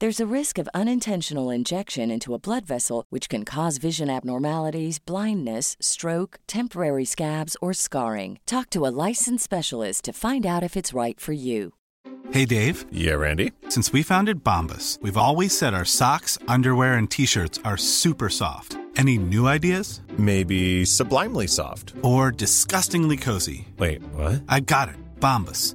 There's a risk of unintentional injection into a blood vessel, which can cause vision abnormalities, blindness, stroke, temporary scabs, or scarring. Talk to a licensed specialist to find out if it's right for you. Hey, Dave. Yeah, Randy. Since we founded Bombas, we've always said our socks, underwear, and t shirts are super soft. Any new ideas? Maybe sublimely soft. Or disgustingly cozy? Wait, what? I got it. Bombas.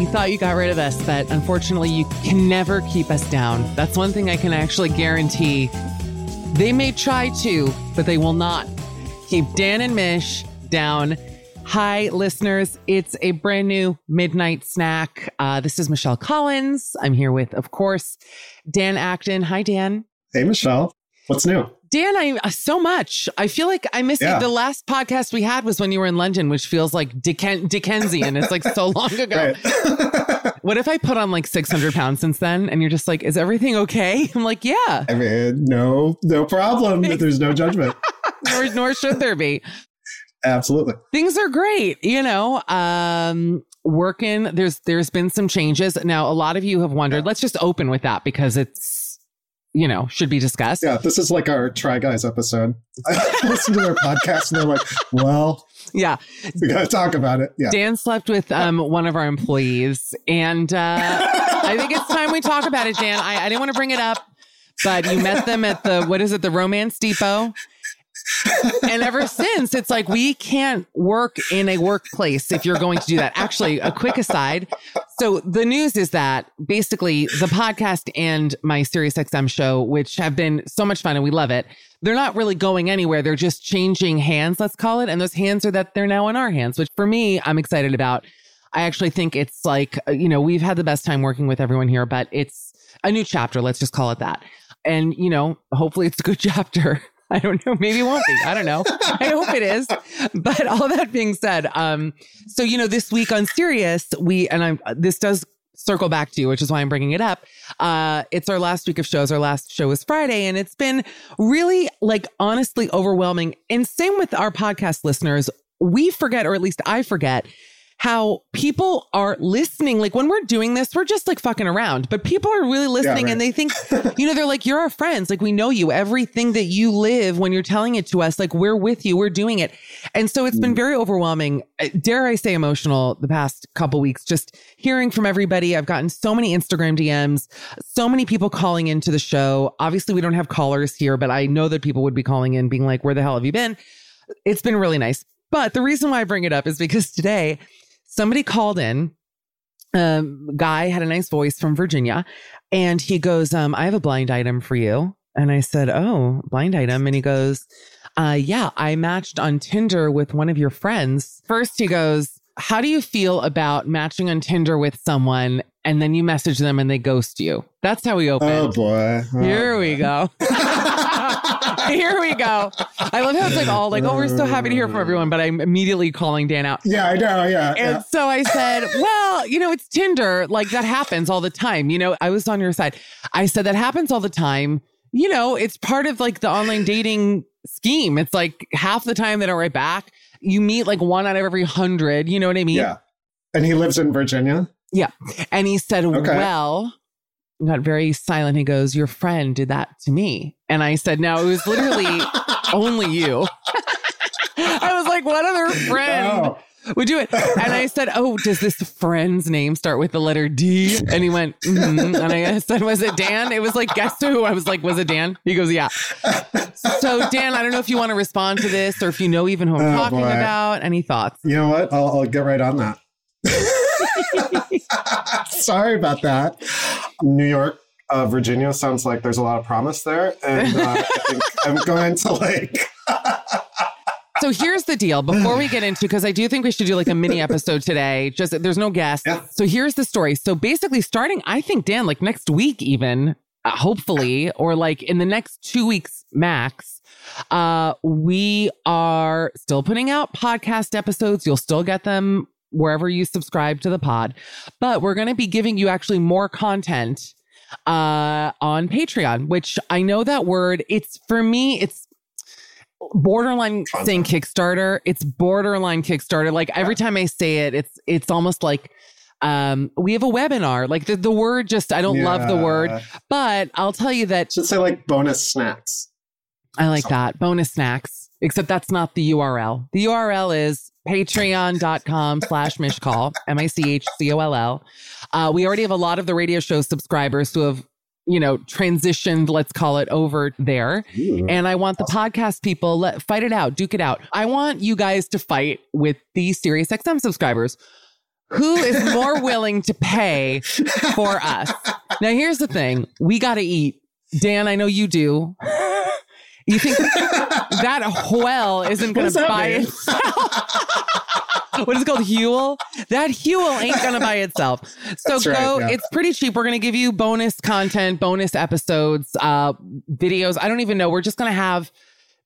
You thought you got rid of us, but unfortunately, you can never keep us down. That's one thing I can actually guarantee. They may try to, but they will not keep Dan and Mish down. Hi, listeners. It's a brand new midnight snack. Uh, this is Michelle Collins. I'm here with, of course, Dan Acton. Hi, Dan. Hey, Michelle. What's new? Dan, I uh, so much. I feel like I missed Yeah. it. The last podcast we had was when you were in London, which feels like Dicken- Dickensian. It's like so long ago. What if I put on like 600 pounds since then and you're just like, is everything okay? I'm like, yeah, I mean, no, no problem. There's no judgment. nor, nor should there be. Absolutely. Things are great, you know. Um, working, there's there's been some changes. Now, a lot of you have wondered, let's just open with that because it's, you know, should be discussed. Yeah, this is like our Try Guys episode. I listen to their podcast and they're like, well, Yeah. we got to talk about it. Yeah. Dan slept with um, one of our employees, and uh, I think it's time we talk about it, Dan. I, I didn't want to bring it up, but you met them at the what is it, the Romance Depot? And ever since, it's like we can't work in a workplace if you're going to do that. Actually, a quick aside. So the news is that basically the podcast and my SiriusXM show, which have been so much fun and we love it, they're not really going anywhere. They're just changing hands, let's call it. And those hands are that they're now in our hands, which for me, I'm excited about. I actually think it's like, uh, you know, we've had the best time working with everyone here, but it's a new chapter. Let's just call it that. And, you know, hopefully it's a good chapter. I don't know. Maybe it won't be. I don't know. I hope it is. But all that being said, um, so you know, this week on Sirius, we and I'm this does circle back to you, which is why I'm bringing it up. Uh, it's our last week of shows. Our last show is Friday, and it's been really, like, honestly overwhelming. And same with our podcast listeners. We forget, or at least I forget, how people are listening. Like when we're doing this, we're just like fucking around, but people are really listening right. and they think, you know, they're like, you're our friends. Like we know you. Everything that you live when you're telling it to us, like we're with you, we're doing it. And so it's been mm. very overwhelming. Dare I say emotional the past couple weeks, just hearing from everybody. I've gotten so many Instagram DMs, so many people calling into the show. Obviously, we don't have callers here, but I know that people would be calling in being like, where the hell have you been? It's been really nice. But the reason why I bring it up is because today somebody called in. Um, guy had a nice voice from Virginia, and he goes, um, "I have a blind item for you." And I said, "Oh, blind item." And he goes, uh, "Yeah, I matched on Tinder with one of your friends." First, he goes, "How do you feel about matching on Tinder with someone and then you message them and they ghost you?" That's how we opened. Oh boy. Oh, Here we go. Here we go. I love how it's like all like, oh, we're so happy to hear from everyone, but I'm immediately calling Dan out. Yeah, I know. Yeah. And yeah. so I said, well, you know, it's Tinder. Like that happens all the time. You know, I was on your side. I said that happens all the time. You know, it's part of like the online dating scheme. It's like half the time they don't write back. You meet like one out of every hundred. You know what I mean? Yeah. And he lives in Virginia. Yeah. And he said, Okay. well, got very silent. He goes, Your friend did that to me. And I said, No, it was literally only you. I was like, What other friend Oh. would do it? And I said, Oh, does this friend's name start with the letter D? And he went, mm And I said, Was it Dan? It was like, Guess who? I was like, Was it Dan? He goes, Yeah. So, Dan, I don't know if you want to respond to this or if you know even who I'm Oh, talking boy. about. Any thoughts? You know what? I'll, I'll get right on that. Sorry about that. New York, uh, Virginia sounds like there's a lot of promise there. And uh, I think I'm going to like. So here's the deal before we get into because I do think we should do like a mini episode today. Just there's no guest Yeah. So here's the story. So basically, starting I think Dan like next week even uh, hopefully or like in the next two weeks max. Uh, we are still putting out podcast episodes. You'll still get them wherever you subscribe to the pod, but we're going to be giving you actually more content uh on Patreon, which I know that word. It's for me. It's borderline saying Kickstarter. It's borderline Kickstarter. Like every time I say it, it's it's almost like um we have a webinar. Like the, the word just I don't love the word, but I'll tell you that Should say like bonus snacks. I like that. Bonus snacks. Except that's not the URL. The URL is patreon.com slash mishcall, M-I-C-H-C-O-L-L. Uh, we already have a lot of the radio show subscribers who have, you know, transitioned, let's call it over there. And I want the podcast people, let fight it out, duke it out. I want you guys to fight with the Sirius XM subscribers. Who is more willing to pay for us? Now, here's the thing we got to eat. Dan, I know you do. You think that Huel isn't going to buy mean? itself? what is it called? Huel? That Huel ain't going to buy itself. So That's right, go. yeah. It's pretty cheap. We're going to give you bonus content, bonus episodes, uh, videos. I don't even know. We're just going to have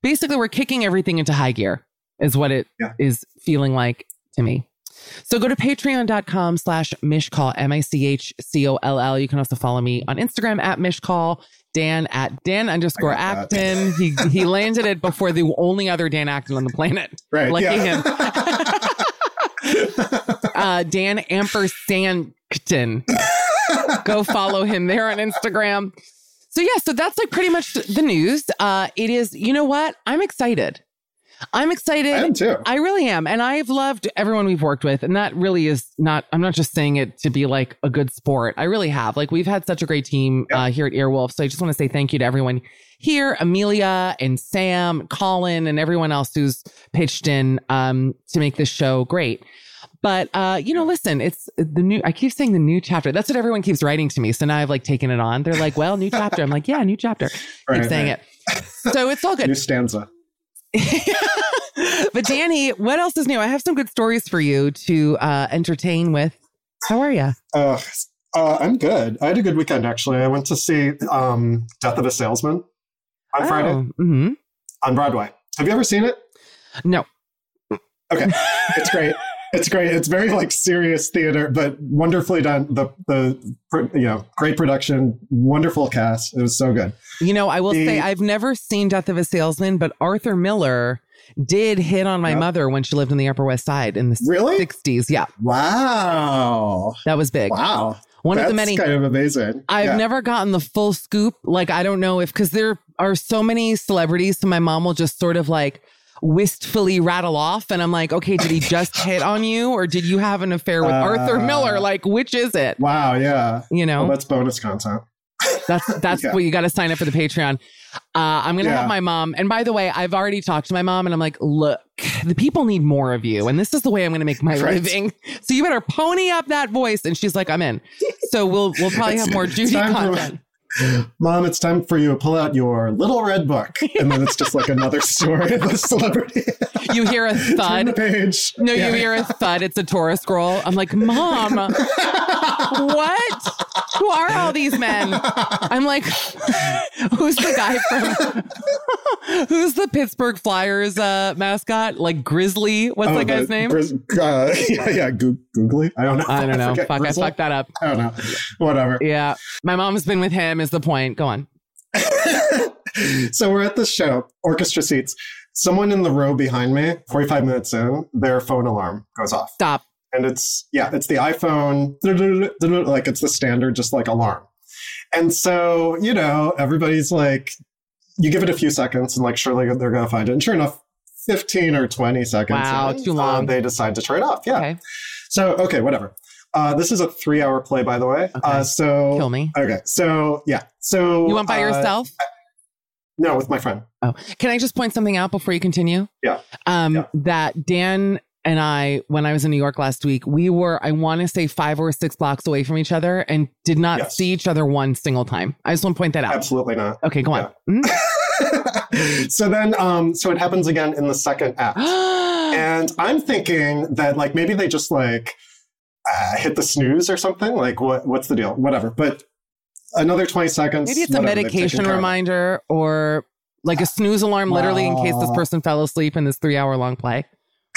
basically, we're kicking everything into high gear, is what it is Yeah. feeling like to me. So go to patreon.com slash mishcall, M-I-C-H-C-O-L-L. You can also follow me on Instagram at mishcall, Dan at Dan underscore Acton. He he landed it before the only other Dan Acton on the planet. Right, Lucky yeah. him. uh, Dan Ampersandton. Go follow him there on Instagram. So yeah, so that's like pretty much the news. Uh, it is, you know what? I'm excited. I'm excited. I am too. I really am. And I've loved everyone we've worked with. And that really is not, I'm not just saying it to be like a good sport. I really have. Like, we've had such a great team uh, here at Earwolf. So I just want to say thank you to everyone here Amelia and Sam, Colin, and everyone else who's pitched in um, to make this show great. But uh, you know, listen, it's the new. I keep saying the new chapter. That's what everyone keeps writing to me. So now I've like taken it on. They're like, "Well, new chapter." I'm like, "Yeah, new chapter." Keep saying right. it. So it's all good. New stanza. But Danny, what else is new? I have some good stories for you to uh, entertain with. How are you? Uh, uh, I'm good. I had a good weekend actually. I went to see um, Death of a Salesman on Friday hmm on Broadway. Have you ever seen it? No. Okay, it's great. It's great. It's very like serious theater, but wonderfully done. The the you know great production, wonderful cast. It was so good. You know, I will The- say I've never seen Death of a Salesman, but Arthur Miller did hit on my Yep. mother when she lived in the Upper West Side in the Really? 60s. Yeah, Wow. that was big. Wow. One of the many kind of amazing. I've Yeah. never gotten the full scoop. Like, I don't know if, because there are so many celebrities, so my mom will just sort of like wistfully rattle off. And I'm like, okay, did he just hit on you or did you have an affair with Arthur Uh, Miller? Like, which is it? Wow. Yeah. You know, Well, that's bonus content. that's that's Yeah. what you got to sign up for the Patreon. Uh, I'm gonna Yeah. have my mom, and by the way, I've already talked to my mom, and I'm like, look, the people need more of you, and this is the way I'm gonna make my Right. living. So you better pony up that voice. And she's like, I'm in. So we'll we'll probably have more Judy time for- content. Mom, it's time for you to pull out your little red book. And then it's just like another story of a celebrity. You hear a thud. page. No, Yeah. you hear a thud. It's a Torah scroll. I'm like, Mom, what? Who are all these men? I'm like, who's the guy from? who's the Pittsburgh Flyers uh, mascot? Like Grizzly? What's Oh, that guy's name? Grizz- uh, yeah, yeah, Goo- Googly. I don't know. I don't know. forget Fuck, I fucked that up. I don't know. Whatever. Yeah, my mom's been with him. Is the point? Go on. so we're at the show, orchestra seats. Someone in the row behind me, 45 minutes in, their phone alarm goes off. Stop. And it's, yeah, it's the iPhone, like it's the standard, just like alarm. And so, you know, everybody's like, you give it a few seconds and like, surely they're going to find it. And sure enough, 15 or 20 seconds. Wow, in, too uh, long. they decide to turn it off. Yeah. Okay. So, okay, whatever. Uh, this is a three hour play, by the way. Uh, so, Kill me. okay. So, yeah. So, You went by uh, yourself? No, with my friend. Oh, can I just point something out before you continue? Yeah. Um, Yeah. that Dan and I, when I was in New York last week, we were, I want to say five or six blocks away from each other and did not Yes. see each other one single time. I just want to point that out. Absolutely not. Okay, go on. Mhm. so then, um, so it happens again in the second act. and I'm thinking that like maybe they just like uh, hit the snooze or something. Like what? What's the deal? Whatever. But another 20 seconds. Maybe it's a whatever, they've medication care of it. reminder or like a snooze alarm, literally, in case this person fell asleep in this three hour long play.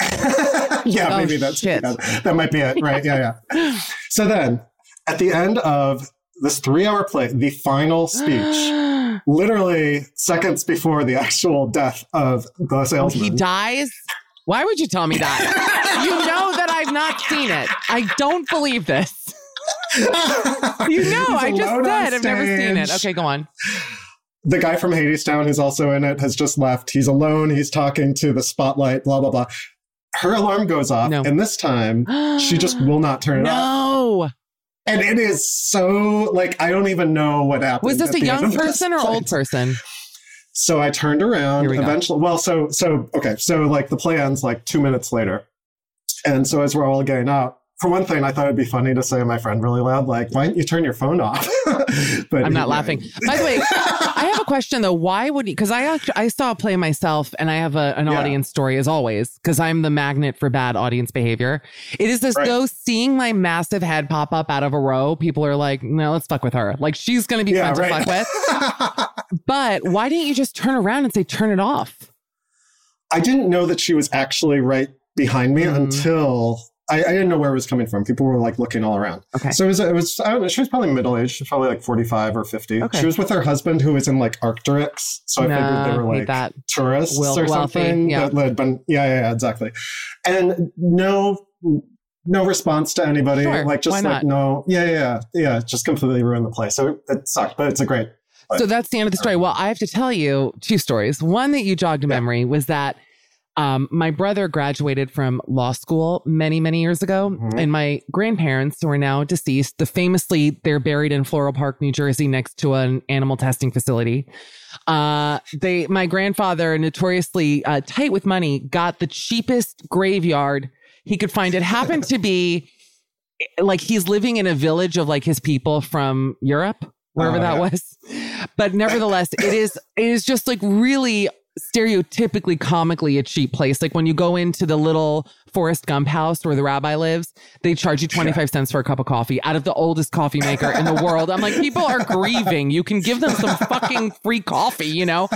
yeah, Oh, maybe that's yeah, that might be it. Right? Yeah, yeah. so then, at the end of this three-hour play, the final speech, literally seconds before the actual death of the salesman. he dies? Why would you tell me that? you know that I've not seen it. I don't believe this. You know, I just said I've never seen it. Okay, go on. the guy from Hadestown who's also in it has just left. He's alone. He's talking to the spotlight, blah, blah, blah. Her alarm goes off, No. and this time she just will not turn it off. No. And it is so like I don't even know what happened. Was this a young person or old person? So I turned around we go. eventually. Well, so so okay, so like the play ends like two minutes later, and so as we're all getting out, for one thing, I thought it'd be funny to say to my friend really loud, like, "Why don't you turn your phone off?" but I'm not he- laughing. By the way, I have a question though. Why would you? Because I actually I saw a play myself, and I have a, an Yeah. audience story as always. Because I'm the magnet for bad audience behavior. It is as Right. though seeing my massive head pop up out of a row, people are like, "No, let's fuck with her. Like she's gonna be Yeah, fun to fuck with." But why didn't you just turn around and say, "Turn it off"? I didn't know that she was actually right behind me Mhm. until I, I didn't know where it was coming from. People were like looking all around. Okay. So it was, it was I don't know, she was probably middle aged. Probably like 45 or 50. Okay. She was with her husband who was in like Arc'teryx. So I figured they were like that. tourists Wel- or wealthy, something. yeah. That had been, yeah, yeah, yeah, exactly. And no, no response to anybody. Sure, Like just why like, not? no, yeah, yeah, yeah, yeah. Just completely ruined the place. So it, it sucked, but it's a great. So that's the end of the story. Well, I have to tell you two stories. One that you jogged a Yeah. memory was that um, my brother graduated from law school many, many years ago, Mhm. and my grandparents, who are now deceased, the famously they're buried in Floral Park, New Jersey, next to an animal testing facility. Uh, they, my grandfather, notoriously uh, tight with money, got the cheapest graveyard he could find. It happened to be like he's living in a village of like his people from Europe, wherever Oh, that yeah. was. But nevertheless, it is it is just like really stereotypically comically a cheap place. Like when you go into the little Forrest Gump house where the rabbi lives, they charge you 25 cents for a cup of coffee out of the oldest coffee maker in the world. I'm like, people are grieving. You can give them some fucking free coffee, you know?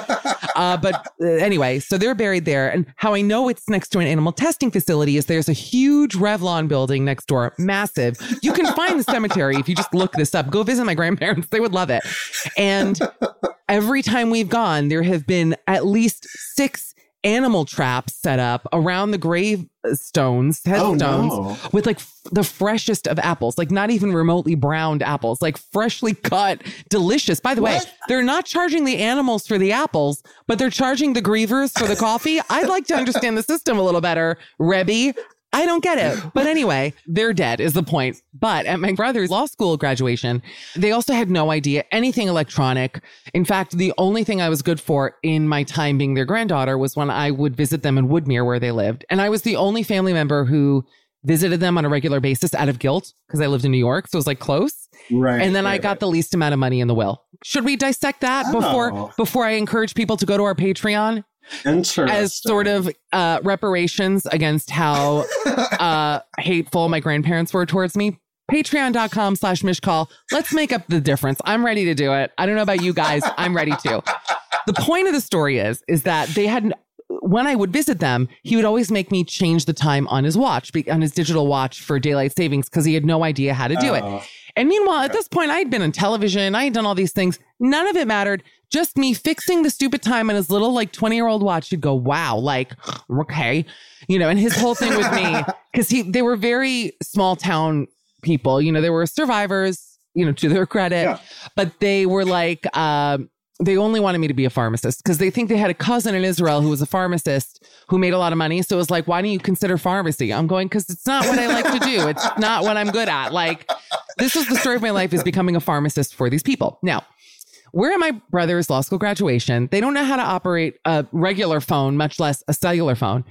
Uh, but uh, anyway, so they're buried there. And how I know it's next to an animal testing facility is there's a huge Revlon building next door, massive. You can find the cemetery if you just look this up. Go visit my grandparents. They would love it. And every time we've gone, there have been at least six animal traps set up around the gravestones, oh, headstones, no. with like f- the freshest of apples, like not even remotely browned apples, like freshly cut, delicious. By the way, they're not charging the animals for the apples, but they're charging the grievers for the coffee. I'd like to understand the system a little better, Rebby. I don't get it. But anyway, they're dead is the point. But at my brother's law school graduation, they also had no idea anything electronic. In fact, the only thing I was good for in my time being their granddaughter was when I would visit them in Woodmere where they lived. And I was the only family member who visited them on a regular basis out of guilt because I lived in New York. So it was like close. Right. And then I got right. the least amount of money in the will. Should we dissect that before Oh. before I encourage people to go to our Patreon? As sort of uh, reparations against how uh, hateful my grandparents were towards me. Patreon.com slash Mishcall. Let's make up the difference. I'm ready to do it. I don't know about you guys. I'm ready to. The point of the story is, is that they had, when I would visit them, he would always make me change the time on his watch, on his digital watch for daylight savings, because he had no idea how to do it. Oh. And meanwhile, at this point, I'd been on television, I had done all these things. None of it mattered. Just me fixing the stupid time on his little, like 20 year old watch. You'd go, wow, like, okay. You know, and his whole thing with me, because he, they were very small town people. You know, they were survivors, you know, to their credit, Yeah. but they were like, um, they only wanted me to be a pharmacist because they think they had a cousin in Israel who was a pharmacist who made a lot of money. So it was like, why don't you consider pharmacy? I'm going, because it's not what I like to do. It's not what I'm good at. Like, this is the story of my life is becoming a pharmacist for these people. Now, we're at my brother's law school graduation. They don't know how to operate a regular phone, much less a cellular phone.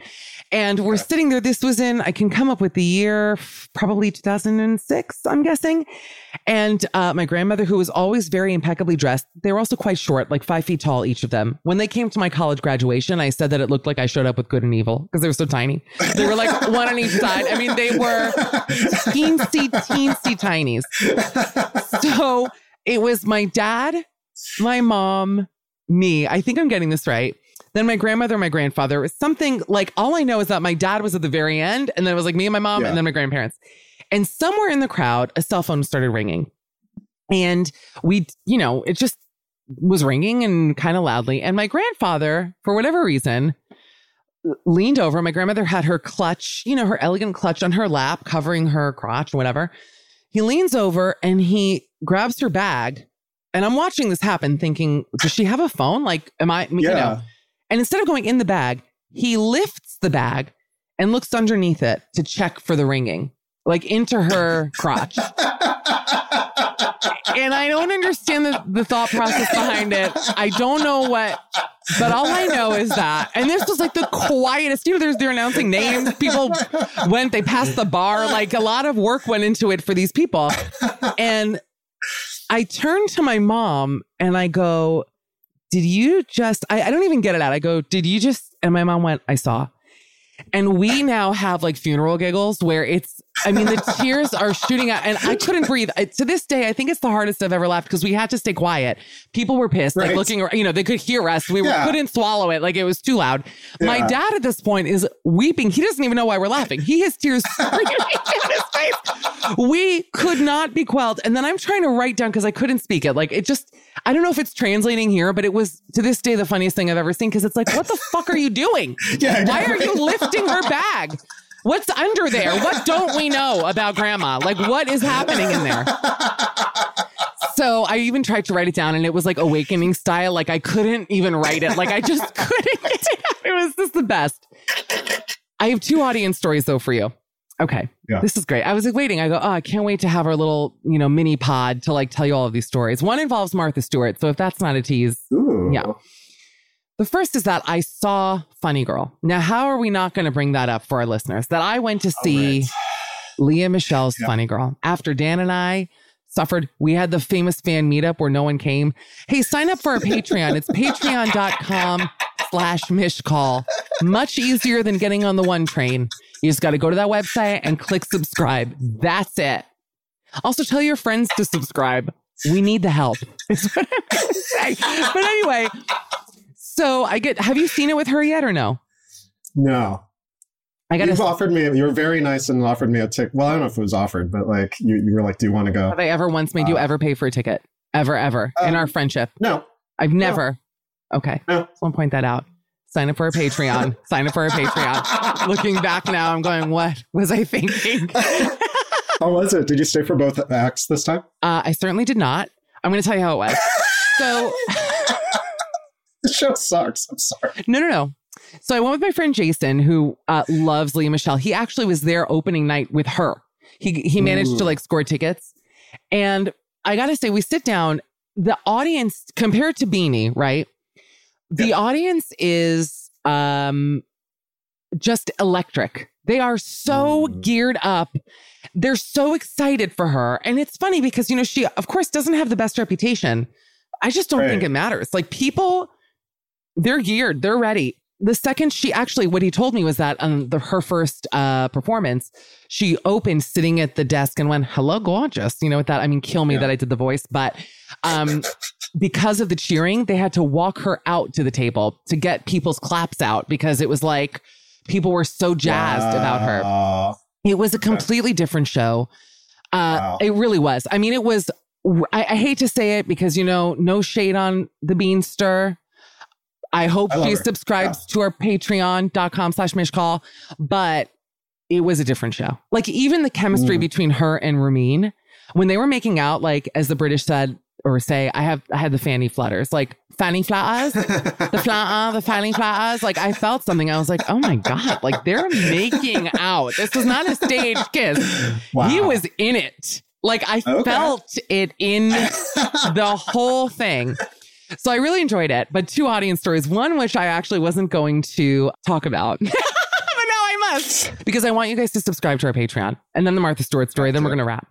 And we're sitting there. This was in, I can come up with the year, probably 2006, I'm guessing. And uh, my grandmother, who was always very impeccably dressed, they were also quite short, like five feet tall, each of them. When they came to my college graduation, I said that it looked like I showed up with good and evil because they were so tiny. They were like one on each side. I mean, they were teensy, teensy tinies. So it was my dad, my mom, me. I think I'm getting this right. Then my grandmother, my grandfather. It was something like all I know is that my dad was at the very end, and then it was like me and my mom, Yeah. and then my grandparents. And somewhere in the crowd, a cell phone started ringing. And we, you know, it just was ringing and kind of loudly. And my grandfather, for whatever reason, leaned over. My grandmother had her clutch, you know, her elegant clutch on her lap, covering her crotch, or whatever. He leans over and he grabs her bag. And I'm watching this happen, thinking, does she have a phone? Like, am I, you Yeah. know? And instead of going in the bag, he lifts the bag and looks underneath it to check for the ringing, like into her crotch. and I don't understand the, the thought process behind it. I don't know what, but all I know is that, and this was like the quietest, you know, there's, they're announcing names. People went, they passed the bar. Like a lot of work went into it for these people. And I turn to my mom and I go, did you just, I, I don't even get it out. I go, did you just, and my mom went, I saw. And we now have like funeral giggles where it's, I mean, the tears are shooting out and I couldn't breathe. I, to this day, I think it's the hardest I've ever laughed because we had to stay quiet. People were pissed, like looking, you know, they could hear us. We Yeah. couldn't swallow it. Like it was too loud. My dad at this point is weeping. He doesn't even know why we're laughing. He has tears streaming down his face. We could not be quelled. And then I'm trying to write down because I couldn't speak it. Like it just, I don't know if it's translating here, but it was to this day the funniest thing I've ever seen because it's like, what the fuck are you doing? Yeah, Why are you lifting her bag? What's under there? What don't we know about grandma? Like, what is happening in there? So I even tried to write it down and it was like awakening style. Like I couldn't even write it. Like I just couldn't get it out. It was just the best. I have two audience stories though for you. Okay. Yeah. This is great. I was like waiting. I go, oh, I can't wait to have our little, you know, mini pod to like tell you all of these stories. One involves Martha Stewart. So if that's not a tease, Ooh. Yeah. The first is that I saw Funny Girl. Now, how are we not going to bring that up for our listeners? That I went to see right. Lea Michele's. Funny Girl after Dan and I suffered. We had the famous fan meetup where no one came. Hey, sign up for our Patreon. It's patreon.com slash Mish Call. Much easier than getting on the one train. You just got to go to that website and click subscribe. That's it. Also, tell your friends to subscribe. We need the help. Is what I'm. But anyway, so I get. Have you seen it with her yet or no? No. I got You've to. offered me, you were very nice and offered me a ticket. Well, I don't know if it was offered, but like you, you were like, do you want to go? Have I ever once made you ever pay for a ticket? Ever, ever in Um, our friendship? No. I've never. Okay. No. Just want to point that out. Sign up for a Patreon. Sign up for a Patreon. Looking back now, I'm going, what was I thinking? How was it? Did you stay for both acts this time? Uh, I certainly did not. I'm going to tell you how it was. So, The show sucks. I'm sorry. no, no, no. So I went with my friend Jason, who uh, loves Lea Michele. He actually was there opening night with her. He he managed to like score tickets, and I got to say, we sit down. The audience compared to Beanie, right? The audience is um just electric. They are so Mm. geared up. They're so excited for her. And it's funny because, you know, she, of course, doesn't have the best reputation. I just don't think it matters. Like people, they're geared, they're ready. The second she actually, what he told me was that on the, her first uh, performance, she opened sitting at the desk and went, hello, gorgeous. You know, with that, I mean, kill me Yeah. that I did the voice, but um, because of the cheering, they had to walk her out to the table to get people's claps out because it was like people were so jazzed about her. It was a completely different show. Uh, Wow. It really was. I mean, it was. I, I hate to say it because you know, no shade on the Beanster. I hope I she her. subscribes to our patreon.com slash mishcall, but it was a different show. Like even the chemistry Mm. between her and Ramin, when they were making out, like as the British said or say, I have I had the fanny flutters, like fanny flutters the flutter, the fanny flutters. Like I felt something. I was like, oh my God, like they're making out. This was not a stage kiss. Wow. He was in it. Like I Okay. felt it in the whole thing. So I really enjoyed it. But two audience stories. One which I actually wasn't going to talk about. but now I must because I want you guys to subscribe to our Patreon. And then the Martha Stewart story. Then we're gonna wrap.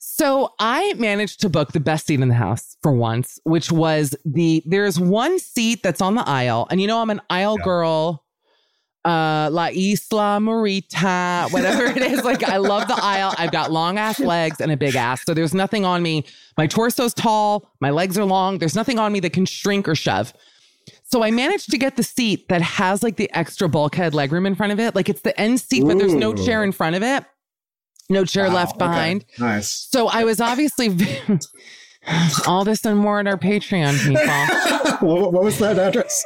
So I managed to book the best seat in the house for once, which was the there's one seat that's on the aisle, and you know I'm an aisle girl. Uh, La Isla Marita, whatever it is. Like, I love the aisle. I've got long ass legs and a big ass. So there's nothing on me. My torso's tall. My legs are long. There's nothing on me that can shrink or shove. So I managed to get the seat that has like the extra bulkhead legroom in front of it. Like it's the end seat, but there's no chair in front of it. No chair Wow, left okay. behind. Nice. So I was obviously all this and more at our Patreon, people. what, what was that address?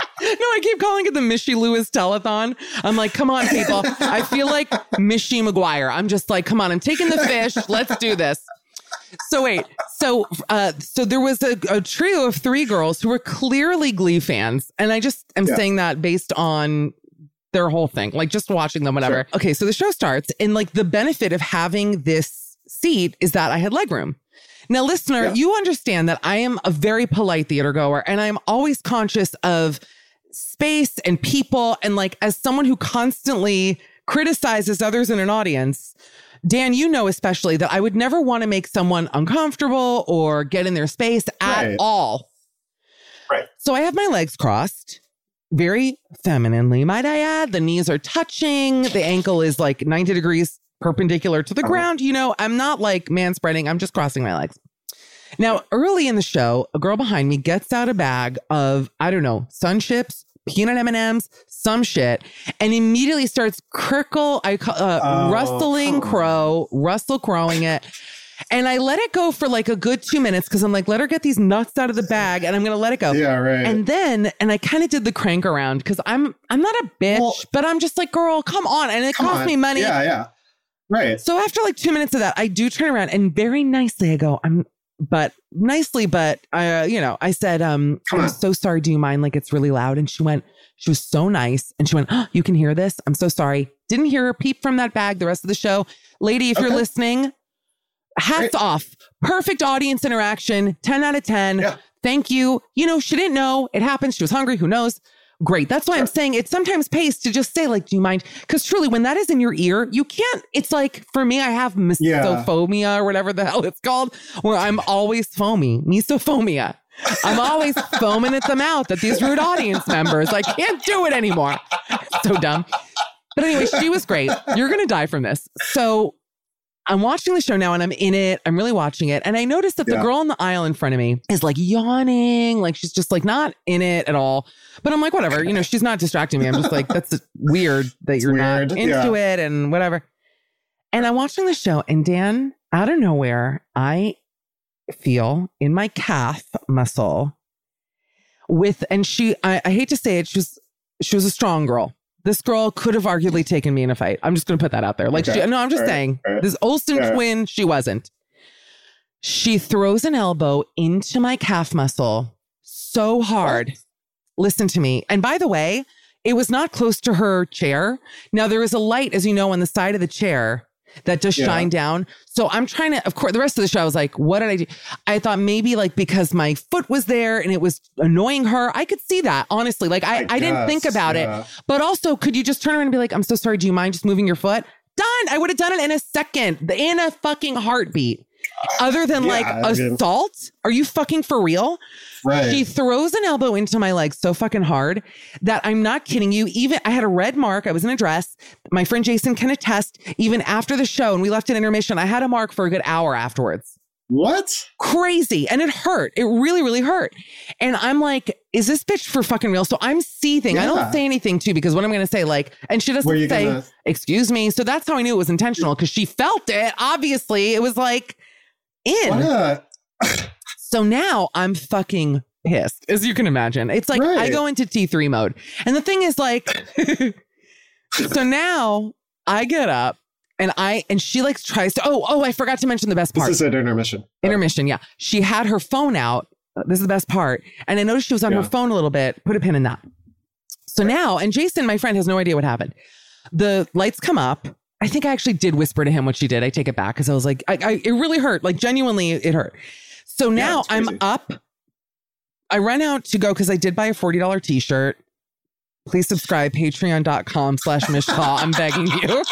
No, I keep calling it the Mishy Lewis telethon. I'm like, come on, people. I feel like Mishy McGuire. I'm just like, come on, I'm taking the fish. Let's do this. So wait, so uh, so there was a, a trio of three girls who were clearly Glee fans, and I just am Yeah. saying that based on their whole thing, like just watching them, whatever. Okay, so the show starts, and like the benefit of having this seat is that I had legroom. Now, listener, Yeah. you understand that I am a very polite theater goer, and I'm always conscious of space and people, and like as someone who constantly criticizes others in an audience. Dan, you know especially that I would never want to make someone uncomfortable or get in their space at Right. all. Right. So I have my legs crossed, very femininely, might I add. The knees are touching, the ankle is like 90 degrees perpendicular to the Uh-huh. ground. You know, I'm not like man spreading, I'm just crossing my legs. Now, early in the show, a girl behind me gets out a bag of, I don't know, sun chips, peanut M&Ms, some shit, and immediately starts crickle, I call, uh, Oh, rustling crow, rustle crowing it. And I let it go for like a good two minutes because I'm like, let her get these nuts out of the bag and I'm going to let it go. yeah, right. And then, and I kind of did the crank around because I'm, I'm not a bitch, Well- but I'm just like, girl, come on. And it cost on. me money. Yeah, yeah. Right. So after like two minutes of that, I do turn around and very nicely I go, I'm, but nicely, but I, uh, you know, I said, um, I'm so sorry. Do you mind? Like it's really loud. And she went, she was so nice. And she went, oh, you can hear this. I'm so sorry. Didn't hear her peep from that bag the rest of the show. Lady, if you're listening, hats Great. off. Perfect audience interaction. 10 out of 10. Yeah. Thank you. You know, she didn't know. It happened. She was hungry. Who knows? Great. That's why I'm saying it sometimes pays to just say, like, do you mind? Because truly, when that is in your ear, you can't. It's like for me, I have Yeah. or whatever the hell it's called, where I'm always foamy. Misophobia. I'm always foaming at the mouth at these rude audience members. I can't do it anymore. So dumb. But anyway, she was great. You're going to die from this. So I'm watching the show now and I'm in it. I'm really watching it. And I noticed that the girl in the aisle in front of me is like yawning, like she's just like not in it at all. But I'm like, whatever, you know, she's not distracting me. I'm just like, that's weird that you're weird, not into yeah. it and whatever. And I'm watching the show and Dan, out of nowhere, I feel in my calf muscle with, and she, I, I hate to say it, she was, she was a strong girl. This girl could have arguably taken me in a fight. I'm just going to put that out there. Like, Okay. she, no, I'm just right. saying, right. this Olsen right. twin, she wasn't. She throws an elbow into my calf muscle so hard. Listen to me. And by the way, it was not close to her chair. Now, there is a light, as you know, on the side of the chair that does Yeah. shine down. So I'm trying to, of course, the rest of the show, I was like, what did I do? I thought maybe like because my foot was there and it was annoying her. I could see that, honestly. Like I, I, I didn't think about yeah. it. But also, could you just turn around and be like, I'm so sorry. Do you mind just moving your foot? Done. I would have done it in a second, in a fucking heartbeat. Other than Yeah, like I mean- assault? Are you fucking for real? Right. She throws an elbow into my leg so fucking hard that I'm not kidding you. Even I had a red mark. I was in a dress. My friend Jason can attest. Even after the show and we left at intermission, I had a mark for a good hour afterwards. what? Crazy. And it hurt. It really, really hurt. And I'm like, is this bitch for fucking real? So I'm seething. I don't say anything too because what I'm going to say, like, and she doesn't say, gonna- excuse me. So that's how I knew it was intentional because she felt it. Obviously, it was like in. So now I'm fucking pissed, as you can imagine. It's like I go into T3 mode. And the thing is, like, so now I get up and I, and she like tries to, oh, oh, I forgot to mention the best part. This is an intermission. Intermission. Yeah. She had her phone out. This is the best part. And I noticed she was on her phone a little bit. Put a pin in that. So now, and Jason, my friend, has no idea what happened. The lights come up. I think I actually did whisper to him what she did. I take it back because I was like, I, I, it really hurt. Like genuinely, it hurt. So now it's I'm up. I run out to go because I did buy a $40 t-shirt. Please subscribe, patreon.com slash Mishka. I'm begging you.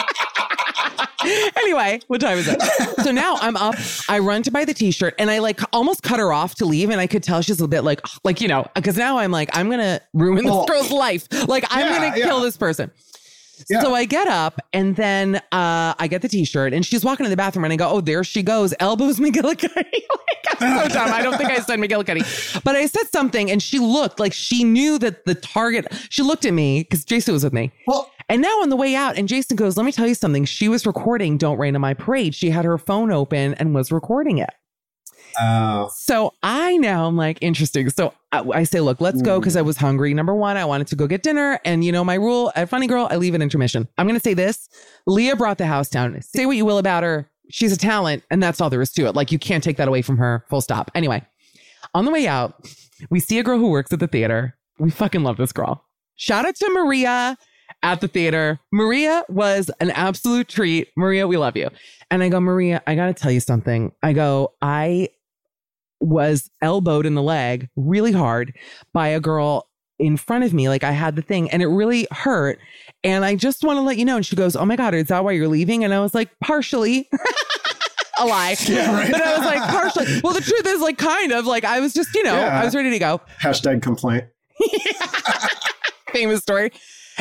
anyway, what time is it? So now I'm up. I run to buy the t-shirt and I like almost cut her off to leave. And I could tell she's a bit like, like, you know, because now I'm like, I'm going to ruin this Well, girl's life. Like, I'm yeah, going to yeah. kill this person. Yeah. So I get up and then uh, I get the t-shirt and she's walking to the bathroom and I go, oh, there she goes. Elbows McGillicuddy. like, I'm so dumb. I don't think I said McGillicuddy, but I said something and she looked like she knew that the target, she looked at me because Jason was with me. Well, And now on the way out, and Jason goes, let me tell you something. She was recording Don't Rain on My Parade. She had her phone open and was recording it. Uh, So I now I'm like, interesting. So I, I say, look, let's go because I was hungry. Number one, I wanted to go get dinner. And you know, my rule at Funny Girl, I leave an intermission. I'm going to say this Lea brought the house down. Say what you will about her. She's a talent, and that's all there is to it. Like, you can't take that away from her, full stop. Anyway, on the way out, we see a girl who works at the theater. We fucking love this girl. Shout out to Maria at the theater. Maria was an absolute treat. Maria, we love you. And I go, Maria, I got to tell you something. I go, I was elbowed in the leg really hard by a girl in front of me. Like I had the thing and it really hurt. And I just want to let you know. And she goes, Oh my God, is that why you're leaving? And I was like, Partially. a lie. Yeah, right. But I was like, partially. Well, the truth is, like, kind of like I was just, you know, Yeah. I was ready to go. hashtag complaint. Famous story.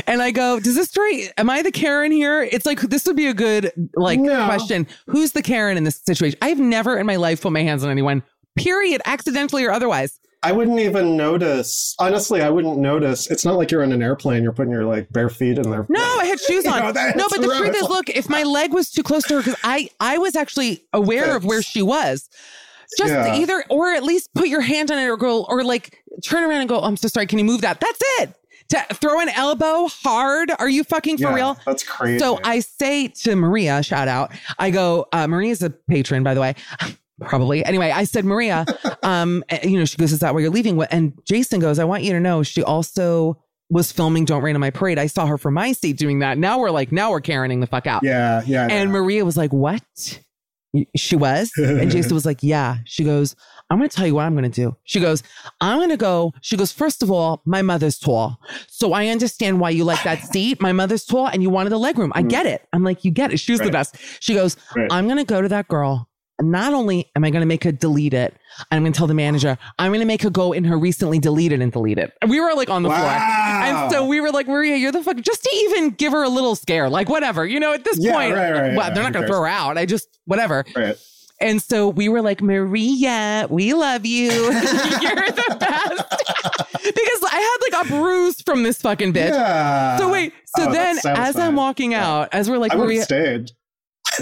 And I go, does this story, am I the Karen here? It's like, this would be a good, like, No. question. Who's the Karen in this situation? I've never in my life put my hands on anyone, period, accidentally or otherwise. I wouldn't even notice. Honestly, I wouldn't notice. It's not like you're in an airplane. You're putting your like bare feet in there. No, I had shoes You on. know, that's no, but the truth is, look, if my leg was too close to her, because I, I was actually aware of where she was. Just Yeah. either, or at least put your hand on it, or go, or like turn around and go. I'm so sorry. Can you move that? That's it. To throw an elbow hard. Are you fucking for Yeah, real? That's crazy. So I say to Maria, shout out. I go, uh, Maria's a patron, by the way. Probably. Anyway, I said, Maria, um, eh, you know, she goes, Is that where you're leaving? And Jason goes, I want you to know she also was filming Don't Rain on My Parade. I saw her from my seat doing that. Now we're like, now we're Karening the fuck out. yeah, yeah. And Maria was like, What? She was. And Jason was like, Yeah. She goes, I'm going to tell you what I'm going to do. She goes, I'm going to go. She goes, First of all, my mother's tall. So I understand why you like that seat. My mother's tall and you wanted the leg room. I get it. I'm like, You get it. She was the best. She goes, Right. I'm going to go to that girl not only am I going to make her delete it, I'm going to tell the manager, I'm going to make her go in her recently deleted and delete it. We were like on the floor. And so we were like, Maria, you're the fuck, just to even give her a little scare, like whatever, you know, at this Yeah, point, right, right, well, yeah, they're not going to throw her out. I just, whatever. Right. And so we were like, Maria, we love you. You're the best. because I had like a bruise from this fucking bitch. Yeah. So wait, so Oh, then as I'm walking out, as we're like I Maria stayed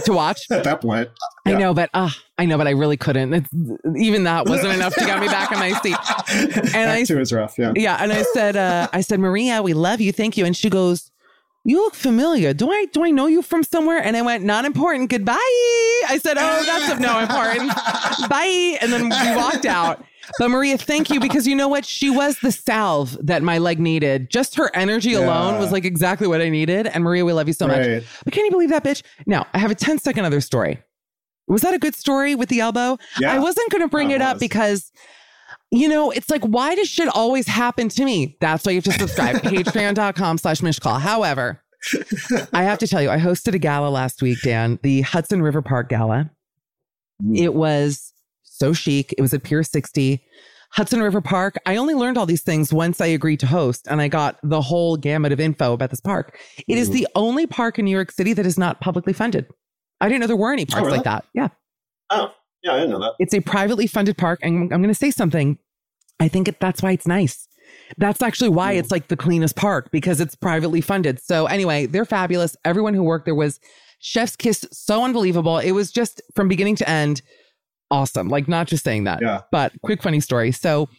to watch, at that point. I know, but uh, I know, but I really couldn't. It's, even that wasn't enough to get me back in my seat. And I Act two is rough. Yeah. yeah, and I said, uh, I said, Maria, we love you, thank you. And she goes, You look familiar. Do I do I know you from somewhere? And I went, Not important. Goodbye. I said, Oh, that's of no importance. Bye. And then we walked out. But Maria, thank you because you know what? She was the salve that my leg needed. Just her energy alone was like exactly what I needed. And Maria, we love you so much. But can you believe that bitch? Now, I have a 10 second other story. Was that a good story with the elbow? Yeah. I wasn't going to bring Oh, it it up because, you know, it's like, why does shit always happen to me? That's why you have to subscribe. Patreon.com slash mishcall. However, I have to tell you, I hosted a gala last week, Dan, the Hudson River Park Gala. Mm. It was so chic. It was at Pier 60. Hudson River Park. I only learned all these things once I agreed to host and I got the whole gamut of info about this park. It is Ooh. the only park in New York City that is not publicly funded. I didn't know there were any oh, parks really? like that. Yeah. Oh, yeah, I didn't know that. It's a privately funded park. And I'm going to say something. I think it, that's why it's nice. That's actually why hmm. it's like the cleanest park because it's privately funded. So anyway, they're fabulous. Everyone who worked there was chef's kiss. So unbelievable. It was just from beginning to end awesome. Like not just saying that, Yeah. but quick funny story. So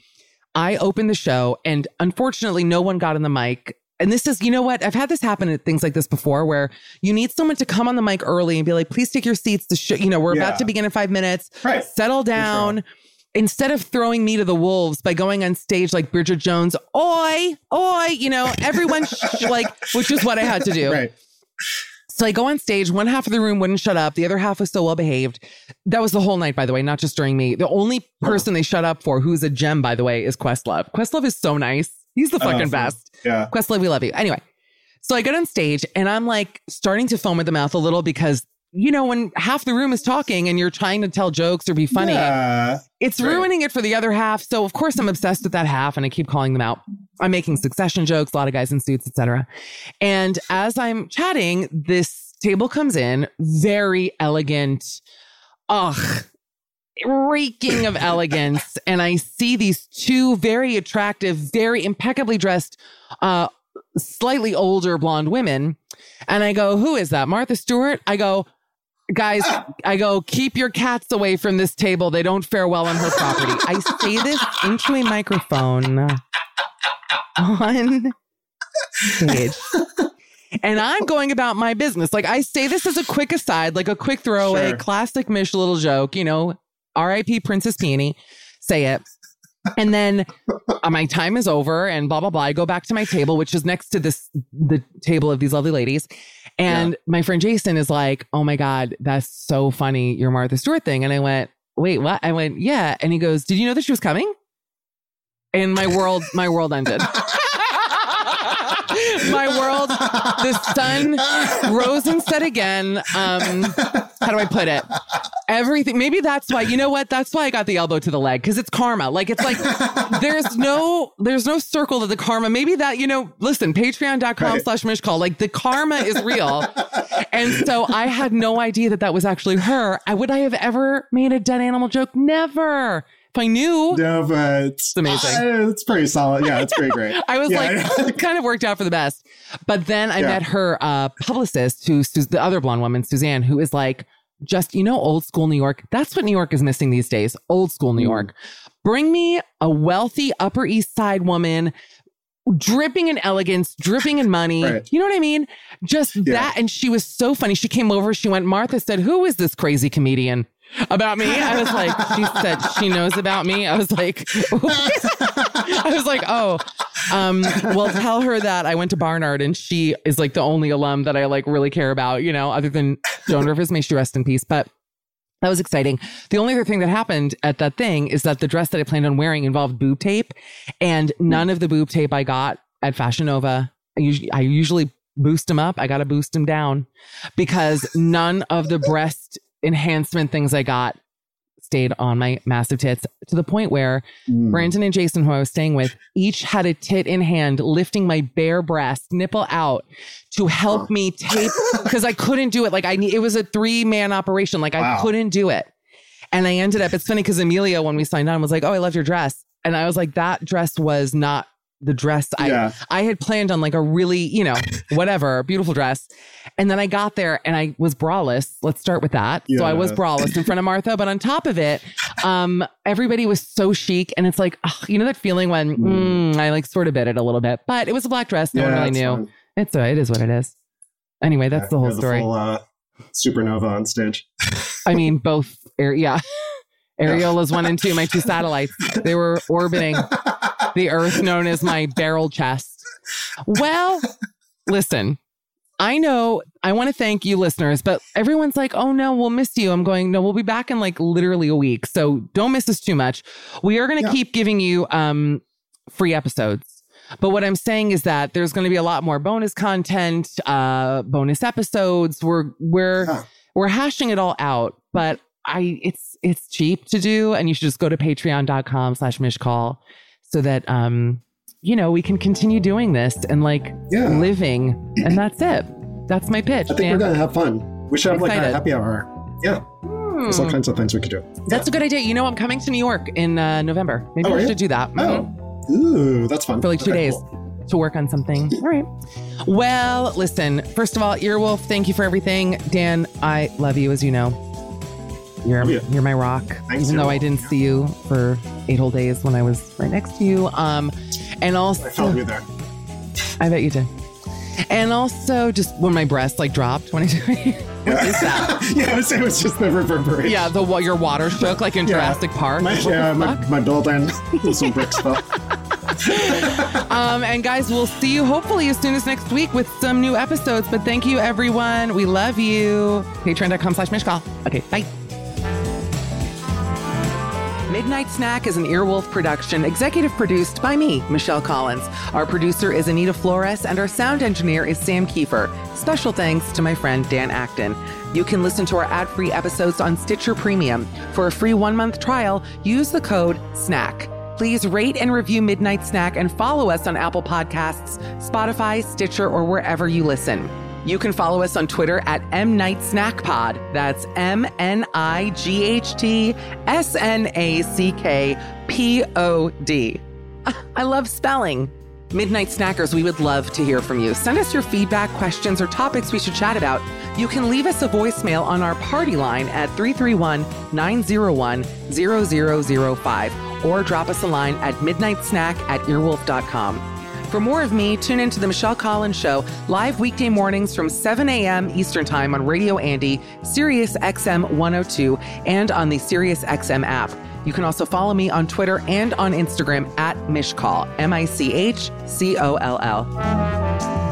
I opened the show and unfortunately no one got on the mic. And this is, you know what? I've had this happen at things like this before where you need someone to come on the mic early and be like, please take your seats. The show, you know, we're Yeah. about to begin in five minutes. Right. Settle down. Instead of throwing me to the wolves by going on stage like Bridget Jones, oi, oi, you know, everyone sh- like, which is what I had to do. Right. So I go on stage. One half of the room wouldn't shut up. The other half was so well behaved. That was the whole night, by the way, not just during me. The only person they shut up for, who's a gem, by the way, is Questlove. Questlove is so nice. He's the fucking best. Yeah. Questlove, we love you. Anyway, so I get on stage and I'm like starting to foam at the mouth a little because, you know, when half the room is talking and you're trying to tell jokes or be funny, Yeah. it's Right. ruining it for the other half. So of course I'm obsessed with that half and I keep calling them out. I'm making succession jokes, a lot of guys in suits, etc. And as I'm chatting, this table comes in, very elegant. Ugh. Reeking of elegance. And I see these two very attractive, very impeccably dressed, uh, slightly older blonde women. And I go, Who is that? Martha Stewart? I go, Guys, I go, keep your cats away from this table. They don't fare well on her property. I say this into a microphone on stage. And I'm going about my business. Like I say this as a quick aside, like a quick throwaway, Sure. classic Mish little joke, you know, R.I.P. Princess Peony. Say it. And then uh, my time is over and blah, blah, blah. I go back to my table, which is next to this, the table of these lovely ladies. And my friend Jason is like, Oh my God, that's so funny. Your Martha Stewart thing. And I went, Wait, what? I went, Yeah. And he goes, Did you know that she was coming? And my world, my world ended. my world, the sun rose and set again. Um, how do I put it? Everything. Maybe that's why. You know what? That's why I got the elbow to the leg because it's karma. Like it's like there's no there's no circle to the karma. Maybe that you know. Listen, Patreon.com Right. slash Mishcall. Like the karma is real. And so I had no idea that that was actually her. I would I have ever made a dead animal joke? Never. If I knew, No, but it's amazing. uh, it's pretty solid. Yeah, it's pretty great. I was Yeah, like, it kind of worked out for the best. But then I Yeah. met her uh, publicist, who's the other blonde woman, Suzanne, who is like, just, you know, old school New York. That's what New York is missing these days. Old school Mm. New York. Bring me a wealthy Upper East Side woman. Dripping in elegance, dripping in money. Right. You know what I mean? Just Yeah. that. And she was so funny. She came over. She went, Martha said, Who is this crazy comedian? About me? I was like, She said, She knows about me. I was like, I was like, oh, um, well, tell her that I went to Barnard and she is like the only alum that I like really care about, you know, other than Joan Rivers, may she rest in peace. But that was exciting. The only other thing that happened at that thing is that the dress that I planned on wearing involved boob tape, and none of the boob tape I got at Fashion Nova. I usually, I usually boost them up. I got to boost them down because none of the breast enhancement things I got stayed on my massive tits to the point where Mm. Brandon and Jason, who I was staying with, each had a tit in hand, lifting my bare breast, nipple out, to help me tape because I couldn't do it. Like I need, it was a three man operation. Like I couldn't do it, and I ended up. It's funny because Amelia, when we signed on, was like, "Oh, I love your dress," and I was like, "That dress was not." The dress I Yeah. I had planned on like a really, you know, whatever, beautiful dress. And then I got there and I was braless. Let's start with that. So I was braless in front of Martha, but on top of it, um, everybody was so chic. And it's like, ugh, you know, that feeling when mm, I like sort of bit it a little bit, but it was a black dress. No one really knew. fine. It's, uh, it is what it is. Anyway, that's the whole story. full, uh, supernova on stage. I mean, both, air, yeah. Areolas one and two, my two satellites, they were orbiting the earth known as my barrel chest. Well, listen, I know I want to thank you listeners, but everyone's like, oh no, we'll miss you. I'm going, no, we'll be back in like literally a week. So don't miss us too much. We are going to Yeah. keep giving you um free episodes. But what I'm saying is that there's going to be a lot more bonus content, uh bonus episodes. We're we're Yeah. we're hashing it all out, but I it's it's cheap to do and you should just go to patreon.com slash mishcall so that um you know we can continue doing this and like Yeah. living and that's it. That's my pitch. I think we're gonna have fun. We should have like a happy hour. Yeah, there's all Hmm. kinds of things we could do. That's a good idea. You know, I'm coming to New York in uh, November. Maybe Oh, we should do that. Oh, ooh, that's fun. For like two Okay, days cool. to work on something. All right. Well, listen, first of all, Earwolf, thank you for everything. Dan, I love you, as you know. You're, Love you. you're my rock. Thanks, even though I didn't see you for eight whole days when I was right next to you. Um, and also, I felt you there. I bet you did. And also, just when my breast like dropped when I what is that? yeah, it was, it was just the reverberation. Yeah, the your water shook like in Yeah. Jurassic Park. My, yeah, my, my building. Some bricks fell. Um, and guys, we'll see you hopefully as soon as next week with some new episodes. But thank you, everyone. We love you. Patreon.com slash Mishcall. Okay, bye. Midnight Snack is an Earwolf production, executive produced by me, Michelle Collins. Our producer is Anita Flores, and our sound engineer is Sam Kiefer. Special thanks to my friend Dan Acton. You can listen to our ad free episodes on Stitcher Premium. For a free one month trial, use the code SNACK. Please rate and review Midnight Snack and follow us on Apple Podcasts, Spotify, Stitcher, or wherever you listen. You can follow us on Twitter at M Night Snack Pod. That's M N I G H T S N A C K P O D. Ah, I love spelling. Midnight Snackers, we would love to hear from you. Send us your feedback, questions, or topics we should chat about. You can leave us a voicemail on our party line at 331 901 0005 or drop us a line at midnightsnack at earwolf.com. For more of me, tune into The Michelle Collins Show, live weekday mornings from 7 a.m. Eastern Time on Radio Andy, Sirius XM 102, and on the Sirius XM app. You can also follow me on Twitter and on Instagram at Mishcall, M I C H C O L L.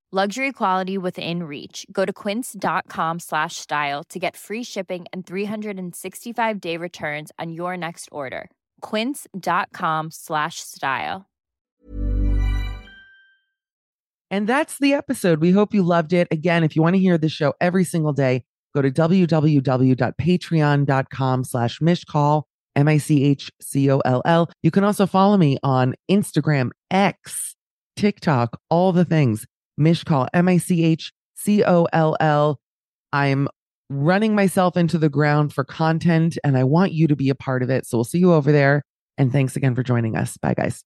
Luxury quality within reach. Go to quince.com slash style to get free shipping and 365 day returns on your next order. Quince.com slash style. And that's the episode. We hope you loved it. Again, if you want to hear the show every single day, go to www.patreon.com slash mishcall, M-I-C-H-C-O-L-L. You can also follow me on Instagram, X, TikTok, all the things. Mishcall, M I C H C O L L. I'm running myself into the ground for content and I want you to be a part of it. So we'll see you over there. And thanks again for joining us. Bye, guys.